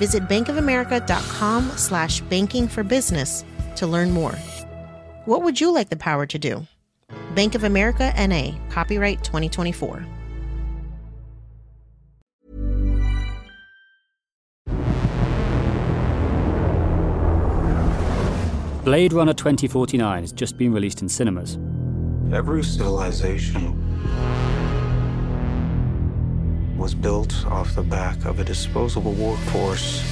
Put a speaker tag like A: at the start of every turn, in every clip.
A: Visit bankofamerica.com slash banking for business to learn more. What would you like the power to do? Bank of America NA, copyright 2024.
B: Blade Runner 2049 has just been released in cinemas.
C: Every civilization was built off the back of a disposable workforce.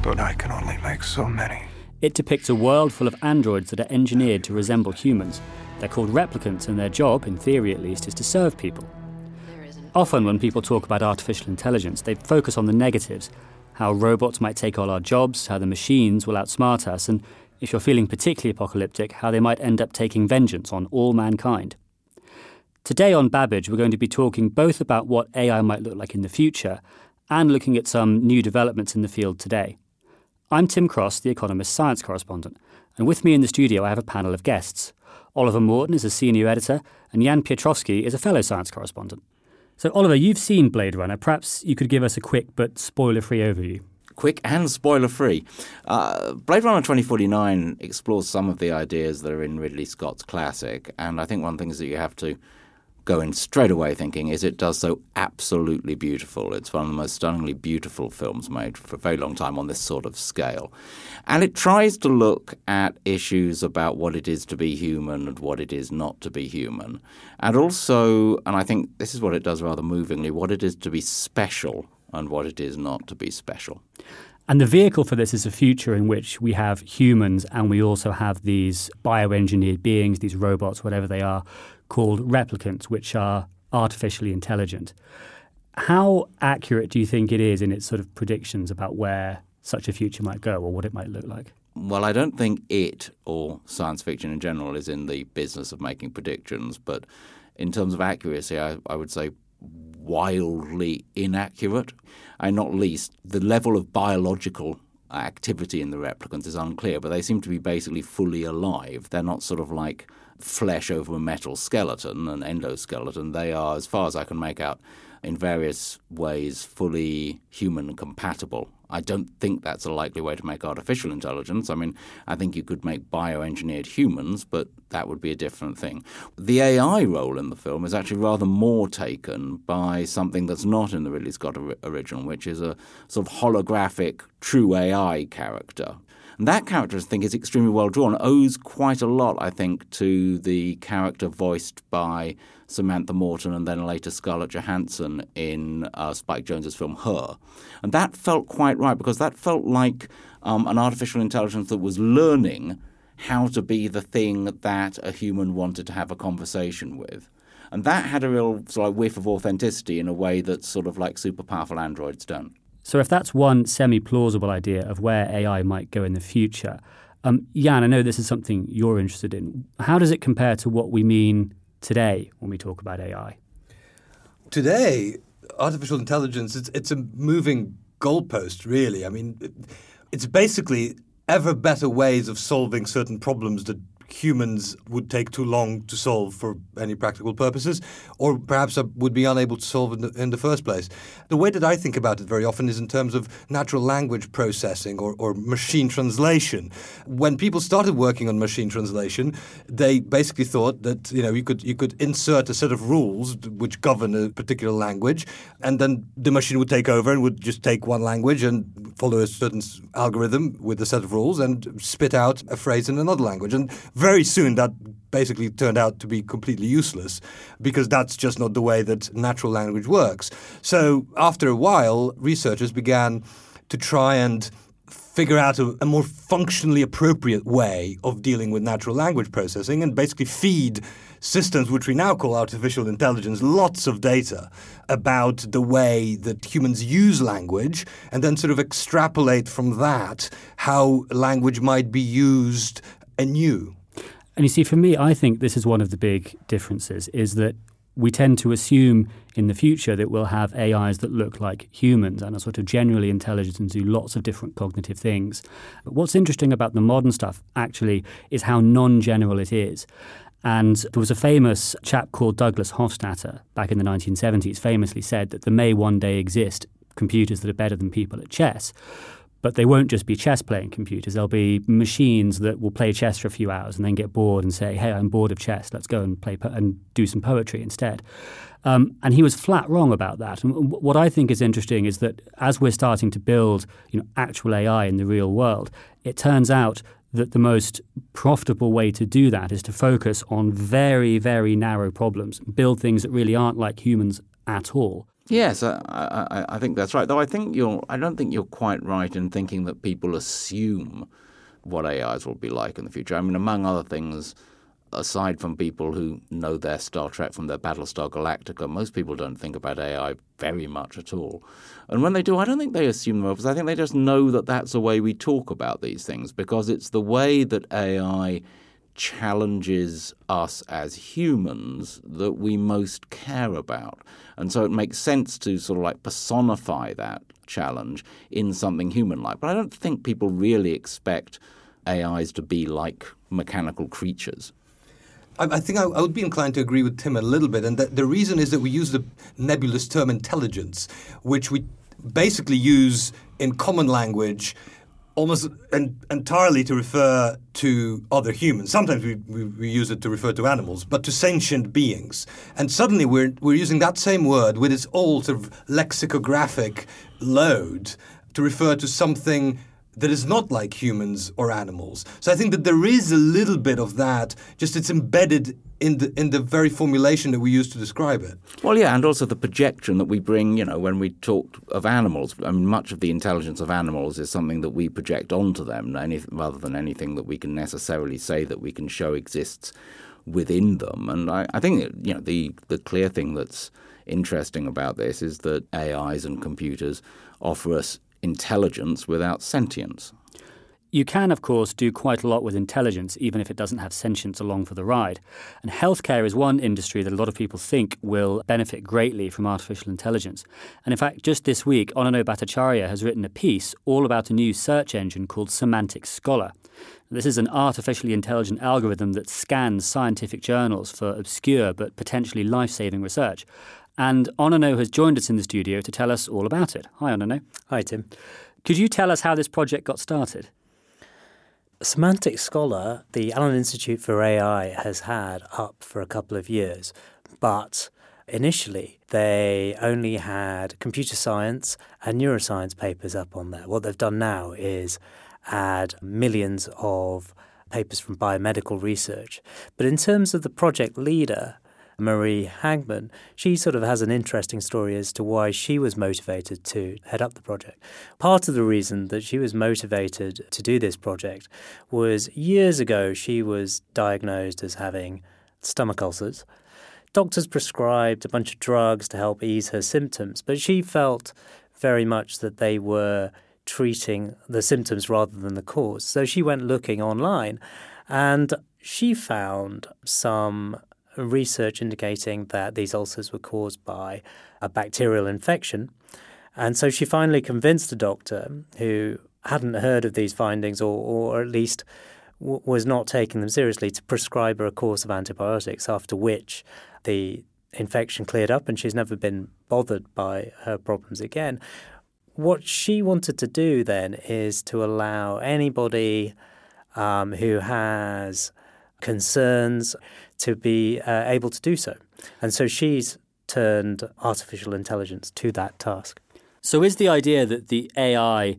C: But I can only make so many.
B: It depicts a world full of androids that are engineered to resemble humans. They're called replicants, and their job, in theory at least, is to serve people. Often, when people talk about artificial intelligence, they focus on the negatives how robots might take all our jobs, how the machines will outsmart us, and if you're feeling particularly apocalyptic, how they might end up taking vengeance on all mankind. Today on Babbage, we're going to be talking both about what AI might look like in the future and looking at some new developments in the field today. I'm Tim Cross, the Economist science correspondent, and with me in the studio I have a panel of guests. Oliver Morton is a senior editor, and Jan Piotrowski is a fellow science correspondent. So, Oliver, you've seen Blade Runner. Perhaps you could give us a quick but spoiler free overview.
D: Quick and spoiler free. Uh, Blade Runner 2049 explores some of the ideas that are in Ridley Scott's classic, and I think one thing is that you have to go in straight away thinking is it does so absolutely beautiful. It's one of the most stunningly beautiful films made for a very long time on this sort of scale. And it tries to look at issues about what it is to be human and what it is not to be human. And also, and I think this is what it does rather movingly, what it is to be special and what it is not to be special.
B: And the vehicle for this is a future in which we have humans and we also have these bioengineered beings, these robots, whatever they are, called replicants, which are artificially intelligent. How accurate do you think it is in its sort of predictions about where such a future might go or what it might look like?
D: Well, I don't think it or science fiction in general is in the business of making predictions, but in terms of accuracy, I, I would say wildly inaccurate. And not least, the level of biological activity in the replicants is unclear, but they seem to be basically fully alive. They're not sort of like flesh over a metal skeleton, an endoskeleton. They are, as far as I can make out, in various ways fully human compatible. I don't think that's a likely way to make artificial intelligence. I mean, I think you could make bioengineered humans, but that would be a different thing. The AI role in the film is actually rather more taken by something that's not in the Ridley Scott original, which is a sort of holographic true AI character and that character, I think, is extremely well drawn, owes quite a lot, I think, to the character voiced by Samantha Morton and then later Scarlett Johansson in uh, Spike Jonze's film Her. And that felt quite right because that felt like um, an artificial intelligence that was learning how to be the thing that a human wanted to have a conversation with. And that had a real sort of whiff of authenticity in a way that sort of like super powerful androids don't.
B: So, if that's one semi plausible idea of where AI might go in the future, um, Jan, I know this is something you're interested in. How does it compare to what we mean today when we talk about AI?
E: Today, artificial intelligence, it's, it's a moving goalpost, really. I mean, it's basically ever better ways of solving certain problems that humans would take too long to solve for any practical purposes, or perhaps uh, would be unable to solve in the, in the first place. The way that I think about it very often is in terms of natural language processing or, or machine translation. When people started working on machine translation, they basically thought that you know you could you could insert a set of rules which govern a particular language, and then the machine would take over and would just take one language and follow a certain algorithm with a set of rules and spit out a phrase in another language. And very soon that basically turned out to be completely useless because that's just not the way that natural language works. So after a while, researchers began to try and figure out a, a, more functionally appropriate way of dealing with natural language processing and basically feed systems, which we now call artificial intelligence, lots of data about the way that humans use language and then sort of extrapolate from that how language might be used anew.
B: And you see, for me, I think this is one of the big differences is that we tend to assume in the future that we'll have AIs that look like humans and are sort of generally intelligent and do lots of different cognitive things. But what's interesting about the modern stuff actually is how non general it is. And there was a famous chap called Douglas Hofstadter back in the 1970s, famously said that there may one day exist computers that are better than people at chess. But they won't just be chess playing computers. There'll be machines that will play chess for a few hours and then get bored and say, "Hey, I'm bored of chess. Let's go and play po- and do some poetry instead." Um, and he was flat wrong about that. And what I think is interesting is that as we're starting to build, you know, actual AI in the real world, it turns out that the most profitable way to do that is to focus on very, very narrow problems, build things that really aren't like humans at all.
D: Yes, I, I, I, think that's right. Though I think you're, I don't think you're quite right in thinking that people assume what AIs will be like in the future. I mean, among other things, aside from people who know their Star Trek from their Battlestar Galactica, most people don't think about AI very much at all. And when they do, I don't think they assume them because I think they just know that that's the way we talk about these things because it's the way that AI challenges us as humans that we most care about. And so it makes sense to sort of like personify that challenge in something human like. But I don't think people really expect AIs to be like mechanical creatures.
E: I, think I, I, would be inclined to agree with Tim a little bit, and the reason is that we use the nebulous term intelligence, which we basically use in common language almost en- entirely to refer to other humans. Sometimes we, we, we, use it to refer to animals, but to sentient beings. And suddenly we're, we're using that same word with its old sort of lexicographic load to refer to something that is not like humans or animals. So I think that there is a little bit of that, just it's embedded in the in the very formulation that we use to describe it.
D: Well, yeah, and also the projection that we bring. You know, when we talk of animals, I mean, much of the intelligence of animals is something that we project onto them, any, rather than anything that we can necessarily say that we can show exists within them. And I, I think you know the the clear thing that's interesting about this is that AIs and computers offer us intelligence without sentience.
B: You can, of course, do quite a lot with intelligence, even if it doesn't have sentience along for the ride. And healthcare is one industry that a lot of people think will benefit greatly from artificial intelligence. And in fact, just this week, Ananyo Bhattacharya has written a piece all about a new search engine called Semantic Scholar. This is an artificially intelligent algorithm that scans scientific journals for obscure but potentially life saving research. And Ananyo has joined us in the studio to tell us all about it. Hi, Ananyo.
F: Hi, Tim.
B: Could you tell us how this project got started?
F: Semantic Scholar, the Allen Institute for AI has had up for a couple of years, but initially they only had computer science and neuroscience papers up on there. What they've done now is add millions of papers from biomedical research. But in terms of the project leader, Marie Hagman, she sort of has an interesting story as to why she was motivated to head up the project. Part of the reason that she was motivated to do this project was years ago she was diagnosed as having stomach ulcers. Doctors prescribed a bunch of drugs to help ease her symptoms, but she felt very much that they were treating the symptoms rather than the cause. So she went looking online and she found some research indicating that these ulcers were caused by a bacterial infection. And so she finally convinced a doctor who hadn't heard of these findings or, or at least w- was not taking them seriously to prescribe her a course of antibiotics, after which the infection cleared up and she's never been bothered by her problems again. What she wanted to do then is to allow anybody um, who has concerns to be uh, able to do so. And so she's turned artificial intelligence to that task.
B: So is the idea that the AI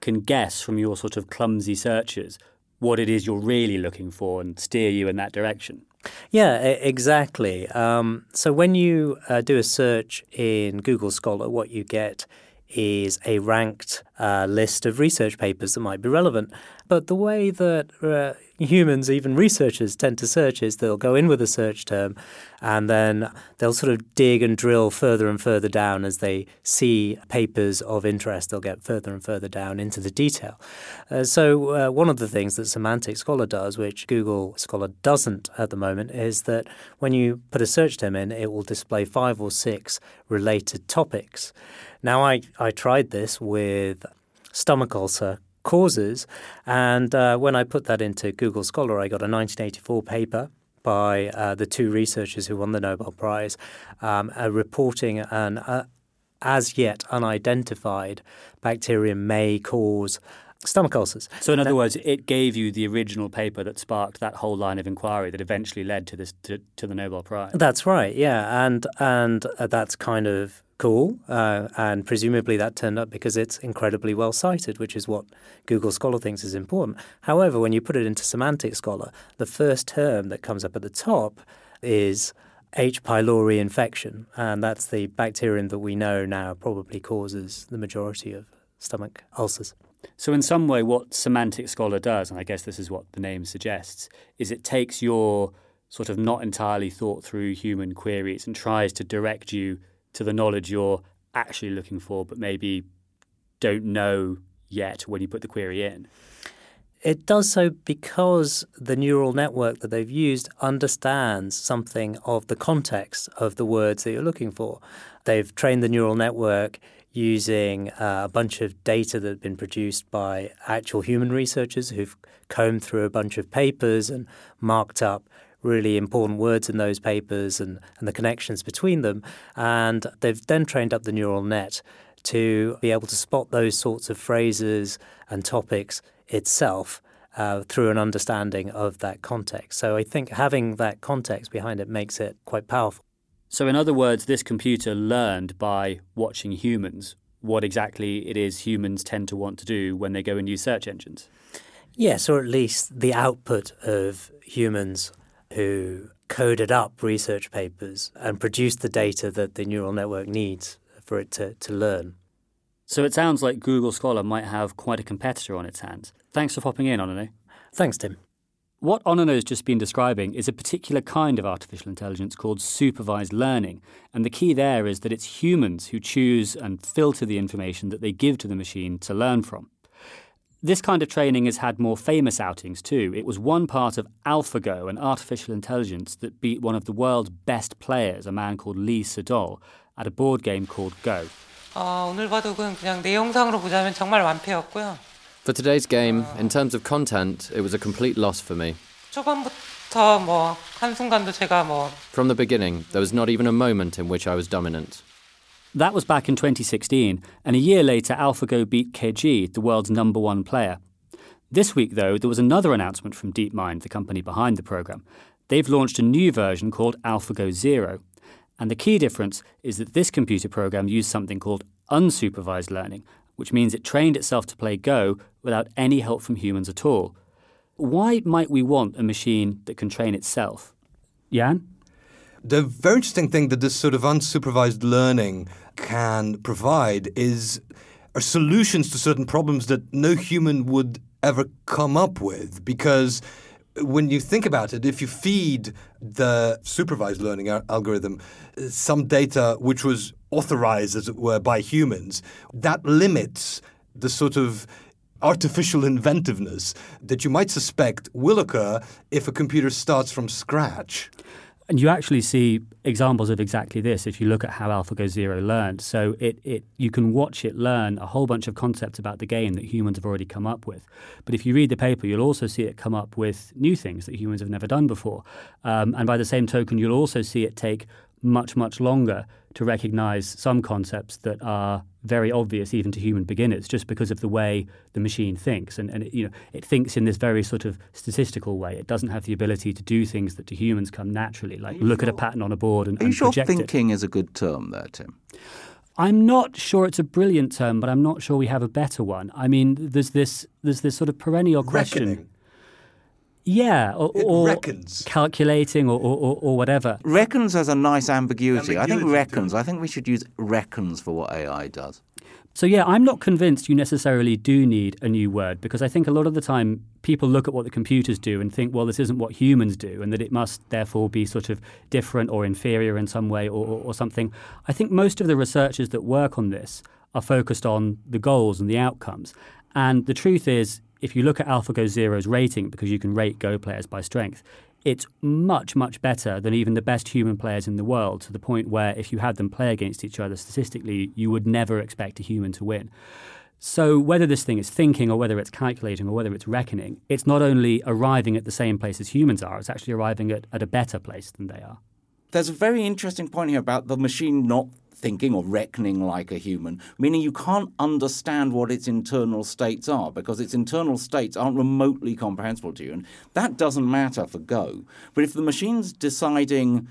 B: can guess from your sort of clumsy searches what it is you're really looking for and steer you in that direction?
F: Yeah, exactly. Um, so when you uh, do a search in Google Scholar, what you get is a ranked uh, list of research papers that might be relevant. But the way that uh, humans, even researchers, tend to search is they'll go in with a search term and then they'll sort of dig and drill further and further down as they see papers of interest. They'll get further and further down into the detail. Uh, so, uh, one of the things that Semantic Scholar does, which Google Scholar doesn't at the moment, is that when you put a search term in, it will display five or six related topics. Now, I, I tried this with stomach ulcer causes. And uh, when I put that into Google Scholar, I got a 1984 paper by uh, the two researchers who won the Nobel Prize, um, uh, reporting an uh, as yet unidentified bacterium may cause stomach ulcers.
B: So, in other now, words, it gave you the original paper that sparked that whole line of inquiry that eventually led to this to, to the Nobel Prize.
F: That's right, yeah, and and uh, that's kind of cool. Uh, and presumably that turned up because it's incredibly well cited, which is what Google Scholar thinks is important. However, when you put it into Semantic Scholar, the first term that comes up at the top is H. pylori infection, and that's the bacterium that we know now probably causes the majority of stomach ulcers.
B: So, in some way, what Semantic Scholar does, and I guess this is what the name suggests, is it takes your sort of not entirely thought through human queries and tries to direct you to the knowledge you're actually looking for, but maybe don't know yet when you put the query in?
F: It does so because the neural network that they've used understands something of the context of the words that you're looking for. They've trained the neural network using uh, a bunch of data that had been produced by actual human researchers who've combed through a bunch of papers and marked up really important words in those papers and, and the connections between them. And they've then trained up the neural net to be able to spot those sorts of phrases and topics itself uh, through an understanding of that context. So I think having that context behind it makes it quite powerful.
B: So, in other words, this computer learned by watching humans what exactly it is humans tend to want to do when they go and use search engines.
F: Yes, or at least the output of humans who coded up research papers and produced the data that the neural network needs for it to, to learn.
B: So it sounds like Google Scholar might have quite a competitor on its hands. Thanks for popping in, Ananyo.
F: Thanks, Tim.
B: What Ananyo has just been describing is a particular kind of artificial intelligence called supervised learning. And the key there is that it's humans who choose and filter the information that they give to the machine to learn from. This kind of training has had more famous outings too. It was one part of AlphaGo, an artificial intelligence that beat one of the world's best players, a man called Lee Sedol, at a board game called Go.
G: For today's game, in terms of content, it was a complete loss for me. From the beginning, there was not even a moment in which I was dominant.
B: That was back in 2016, and a year later, AlphaGo beat Ke Jie, the world's number one player. This week, though, there was another announcement from DeepMind, the company behind the program. They've launched a new version called AlphaGo Zero. And the key difference is that this computer program used something called unsupervised learning, which means it trained itself to play Go without any help from humans at all. Why might we want a machine that can train itself? Jan?
E: The very interesting thing that this sort of unsupervised learning can provide is solutions to certain problems that no human would ever come up with because when you think about it, if you feed the supervised learning algorithm uh, some data which was authorized, as it were, by humans, that limits the sort of artificial inventiveness that you might suspect will occur if a computer starts from scratch.
B: And you actually see examples of exactly this if you look at how AlphaGo Zero learned. So it, it you can watch it learn a whole bunch of concepts about the game that humans have already come up with. But if you read the paper, you'll also see it come up with new things that humans have never done before. Um, and by the same token, you'll also see it take much, much longer to recognize some concepts that are very obvious even to human beginners just because of the way the machine thinks and, and it, you know it thinks in this very sort of statistical way it doesn't have the ability to do things that to humans come naturally like look sure? at a pattern on a board and,
D: are you
B: and
D: sure
B: thinking
D: it. is a good term there tim
B: I'm not sure it's a brilliant term, but I'm not sure we have a better one. I mean, there's this there's this sort of perennial question.
E: Reckoning.
B: Yeah, or, or
E: reckons.
B: calculating or, or, or, whatever.
D: Reckons has a nice ambiguity. ambiguity I think reckons. I think we should use reckons for what AI does.
B: So, yeah, I'm not convinced you necessarily do need a new word because I think a lot of the time people look at what the computers do and think, well, this isn't what humans do, and that it must therefore be sort of different or inferior in some way or, or, or something. I think most of the researchers that work on this are focused on the goals and the outcomes. And the truth is, if you look at AlphaGo Zero's rating, because you can rate Go players by strength, it's much, much better than even the best human players in the world, to the point where if you had them play against each other statistically, you would never expect a human to win. So, whether this thing is thinking or whether it's calculating or whether it's reckoning, it's not only arriving at the same place as humans are, it's actually arriving at, at a better place than they are.
D: There's a very interesting point here about the machine not thinking or reckoning like a human, meaning you can't understand what its internal states are because its internal states aren't remotely comprehensible to you. And that doesn't matter for Go. But if the machine's deciding,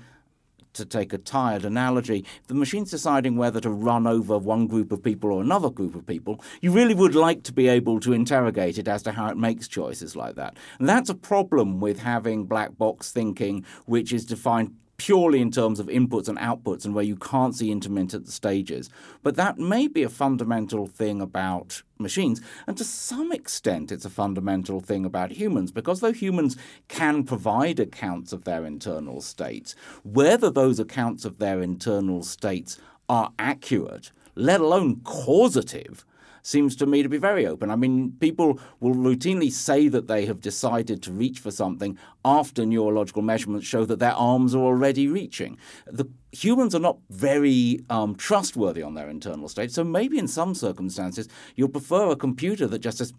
D: to take a tired analogy, if the machine's deciding whether to run over one group of people or another group of people, you really would like to be able to interrogate it as to how it makes choices like that. And that's a problem with having black box thinking, which is defined purely in terms of inputs and outputs and where you can't see intermittent stages. But that may be a fundamental thing about machines. And to some extent, it's a fundamental thing about humans because though humans can provide accounts of their internal states, whether those accounts of their internal states are accurate, let alone causative, seems to me to be very open. I mean, people will routinely say that they have decided to reach for something after neurological measurements show that their arms are already reaching. The humans are not very um, trustworthy on their internal state, so maybe in some circumstances you'll prefer a computer that just says,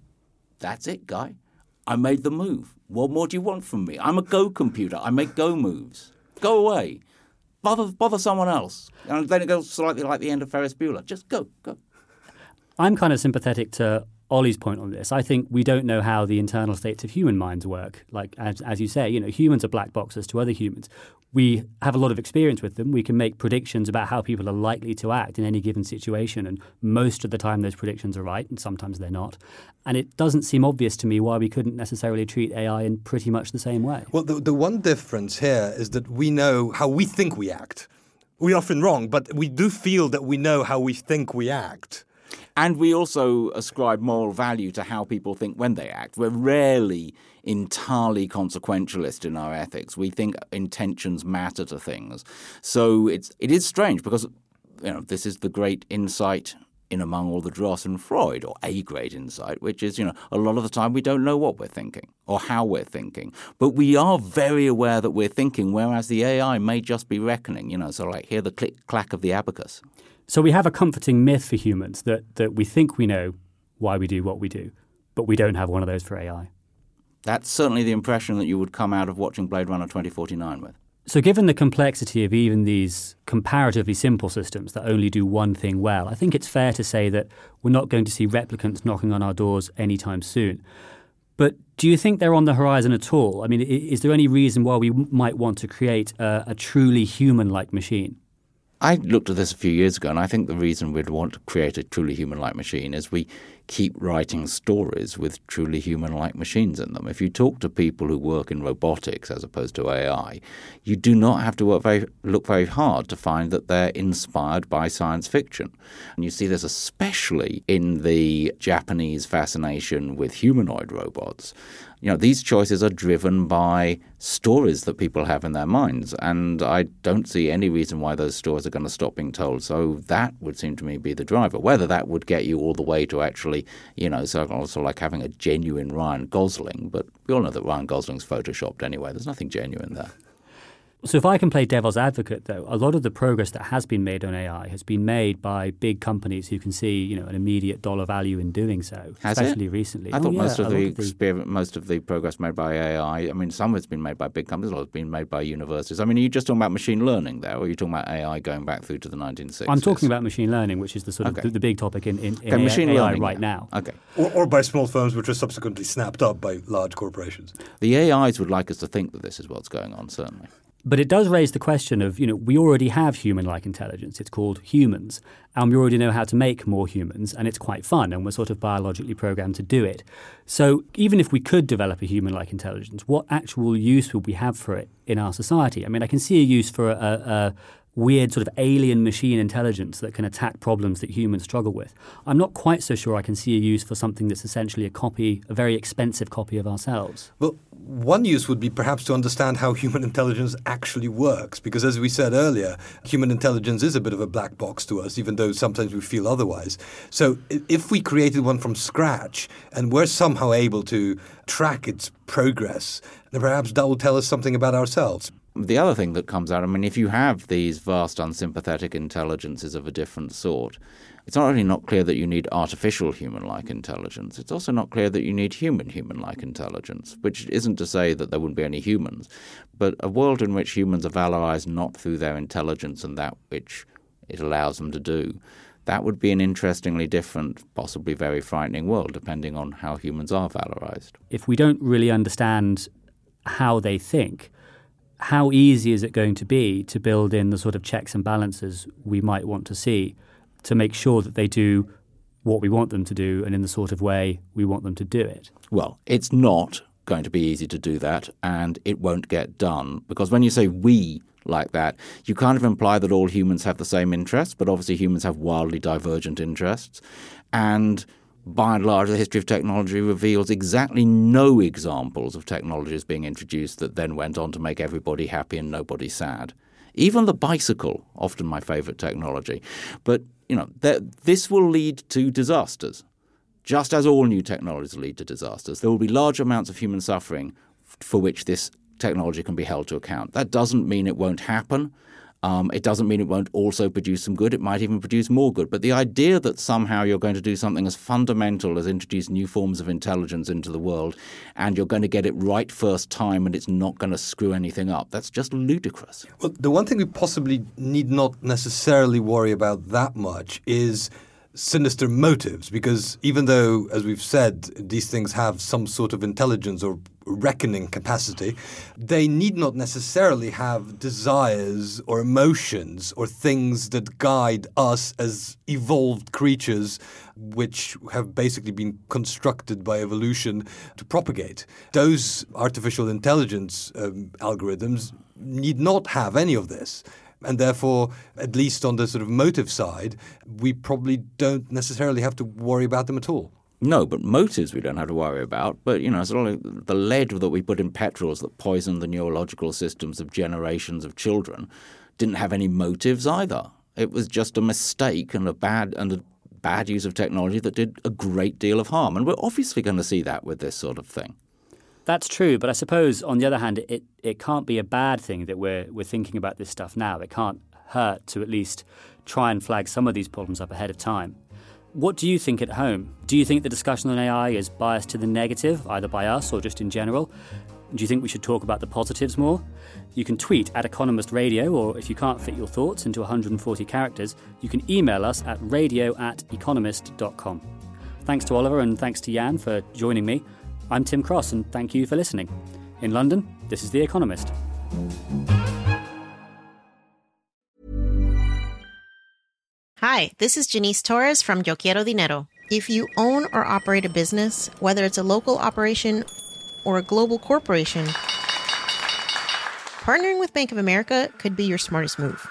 D: "That's it, guy. I made the move. What more do you want from me? I'm a Go computer. I make Go moves. Go away." Bother, bother someone else. And then it goes slightly like the end of Ferris Bueller. Just go, go.
B: I'm kind of sympathetic to Ollie's point on this. I think we don't know how the internal states of human minds work. Like as, as you say, you know, humans are black boxes to other humans. We have a lot of experience with them. We can make predictions about how people are likely to act in any given situation, and most of the time those predictions are right, and sometimes they're not. And it doesn't seem obvious to me why we couldn't necessarily treat AI in pretty much the same way.
E: Well, the, the one difference here is that we know how we think we act. We're often wrong, but we do feel that we know how we think we act.
D: And we also ascribe moral value to how people think when they act. We're rarely entirely consequentialist in our ethics. We think intentions matter to things. So it's it is strange because you know this is the great insight in among all the dross and Freud, or a great insight, which is, you know, a lot of the time we don't know what we're thinking or how we're thinking. But we are very aware that we're thinking, whereas the AI may just be reckoning, you know, so like hear the click clack of the abacus.
B: So we have a comforting myth for humans that, that we think we know why we do what we do, but we don't have one of those for AI.
D: That's certainly the impression that you would come out of watching Blade Runner 2049 with.
B: So, given the complexity of even these comparatively simple systems that only do one thing well, I think it's fair to say that we're not going to see replicants knocking on our doors anytime soon. But do you think they're on the horizon at all? I mean, is there any reason why we might want to create a, a truly human like machine?
D: I looked at this a few years ago, and I think the reason we'd want to create a truly human like machine is we keep writing stories with truly human like machines in them. If you talk to people who work in robotics as opposed to AI, you do not have to very, look very hard to find that they're inspired by science fiction. And you see this especially in the Japanese fascination with humanoid robots you know, these choices are driven by stories that people have in their minds, and I don't see any reason why those stories are going to stop being told. So that would seem to me be the driver. Whether that would get you all the way to actually, you know, so also like having a genuine Ryan Gosling, but we all know that Ryan Gosling's photoshopped anyway. There's nothing genuine there.
B: So, if I can play devil's advocate, though, a lot of the progress that has been made on AI has been made by big companies who can see, you know, an immediate dollar value in doing so,
D: has
B: especially
D: it?
B: recently.
D: I thought
B: oh,
D: most of the,
B: of the
D: most of the progress made by AI. I mean, some of it's been made by big companies, a lot has been made by universities. I mean, are you just talking about machine learning there, or are you talking about AI going back through to the 1960s?
B: I'm talking about machine learning, which is the sort of
D: Okay.
B: the, the big topic in, in, in
D: Okay,
B: AI,
D: machine
B: AI
D: learning
B: right now.
D: Okay.
E: Or, or by small firms which are subsequently snapped up by large corporations.
D: The AIs would like us to think that this is what's going on, certainly.
B: But it does raise the question of, you know, we already have human like intelligence. It's called humans. And we already know how to make more humans. And it's quite fun. And we're sort of biologically programmed to do it. So even if we could develop a human like intelligence, what actual use would we have for it in our society? I mean, I can see a use for a, a weird sort of alien machine intelligence that can attack problems that humans struggle with. I'm not quite so sure I can see a use for something that's essentially a copy, a very expensive copy of ourselves.
E: Well, one use would be perhaps to understand how human intelligence actually works, because as we said earlier, human intelligence is a bit of a black box to us, even though sometimes we feel otherwise. So if we created one from scratch and we're somehow able to track its progress, then perhaps that will tell us something about ourselves
D: the other thing that comes out, I mean, if you have these vast unsympathetic intelligences of a different sort, it's not only not clear that you need artificial human like intelligence, it's also not clear that you need human human like intelligence, which isn't to say that there wouldn't be any humans, but a world in which humans are valorized not through their intelligence and that which it allows them to do. That would be an interestingly different, possibly very frightening world, depending on how humans are valorized.
B: If we don't really understand how they think, how easy is it going to be to build in the sort of checks and balances we might want to see to make sure that they do what we want them to do and in the sort of way we want them to do it?
D: Well, it's not going to be easy to do that, and it won't get done because when you say we like that, you kind of imply that all humans have the same interests, but obviously humans have wildly divergent interests. And by and large, the history of technology reveals exactly no examples of technologies being introduced that then went on to make everybody happy and nobody sad. Even the bicycle, often my favorite technology. But, you know, th- this will lead to disasters. Just as all new technologies lead to disasters, there will be large amounts of human suffering for which this technology can be held to account. That doesn't mean it won't happen. Um, it doesn't mean it won't also produce some good. It might even produce more good. But the idea that somehow you're going to do something as fundamental as introduce new forms of intelligence into the world and you're going to get it right first time and it's not going to screw anything up, that's just ludicrous.
E: Well, the one thing we possibly need not necessarily worry about that much is sinister motives because even though, as we've said, these things have some sort of intelligence or reckoning capacity, they need not necessarily have desires or emotions or things that guide us as evolved creatures which have basically been constructed by evolution to propagate. Those artificial intelligence um, algorithms need not have any of this. And therefore, at least on the sort of motive side, we probably don't necessarily have to worry about them at all.
D: No, but motives we don't have to worry about. But, you know, sort of the lead that we put in petrols that poisoned the neurological systems of generations of children didn't have any motives either. It was just a mistake and a bad and a bad use of technology that did a great deal of harm. And we're obviously going to see that with this sort of thing.
B: That's true, but I suppose on the other hand, it, it can't be a bad thing that we're we're thinking about this stuff now. It can't hurt to at least try and flag some of these problems up ahead of time. What do you think at home? Do you think the discussion on AI is biased to the negative, either by us or just in general? Do you think we should talk about the positives more? You can tweet at Economist Radio, or if you can't fit your thoughts into 140 characters, you can email us at radio at economist.com. Thanks to Oliver and thanks to Jan for joining me. I'm Tim Cross, and thank you for listening. In London, this is The Economist.
A: Hi, this is Janice Torres from Yo Quiero Dinero. If you own or operate a business, whether it's a local operation or a global corporation, partnering with Bank of America could be your smartest move.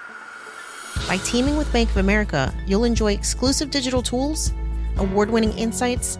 A: By teaming with Bank of America, you'll enjoy exclusive digital tools, award winning insights,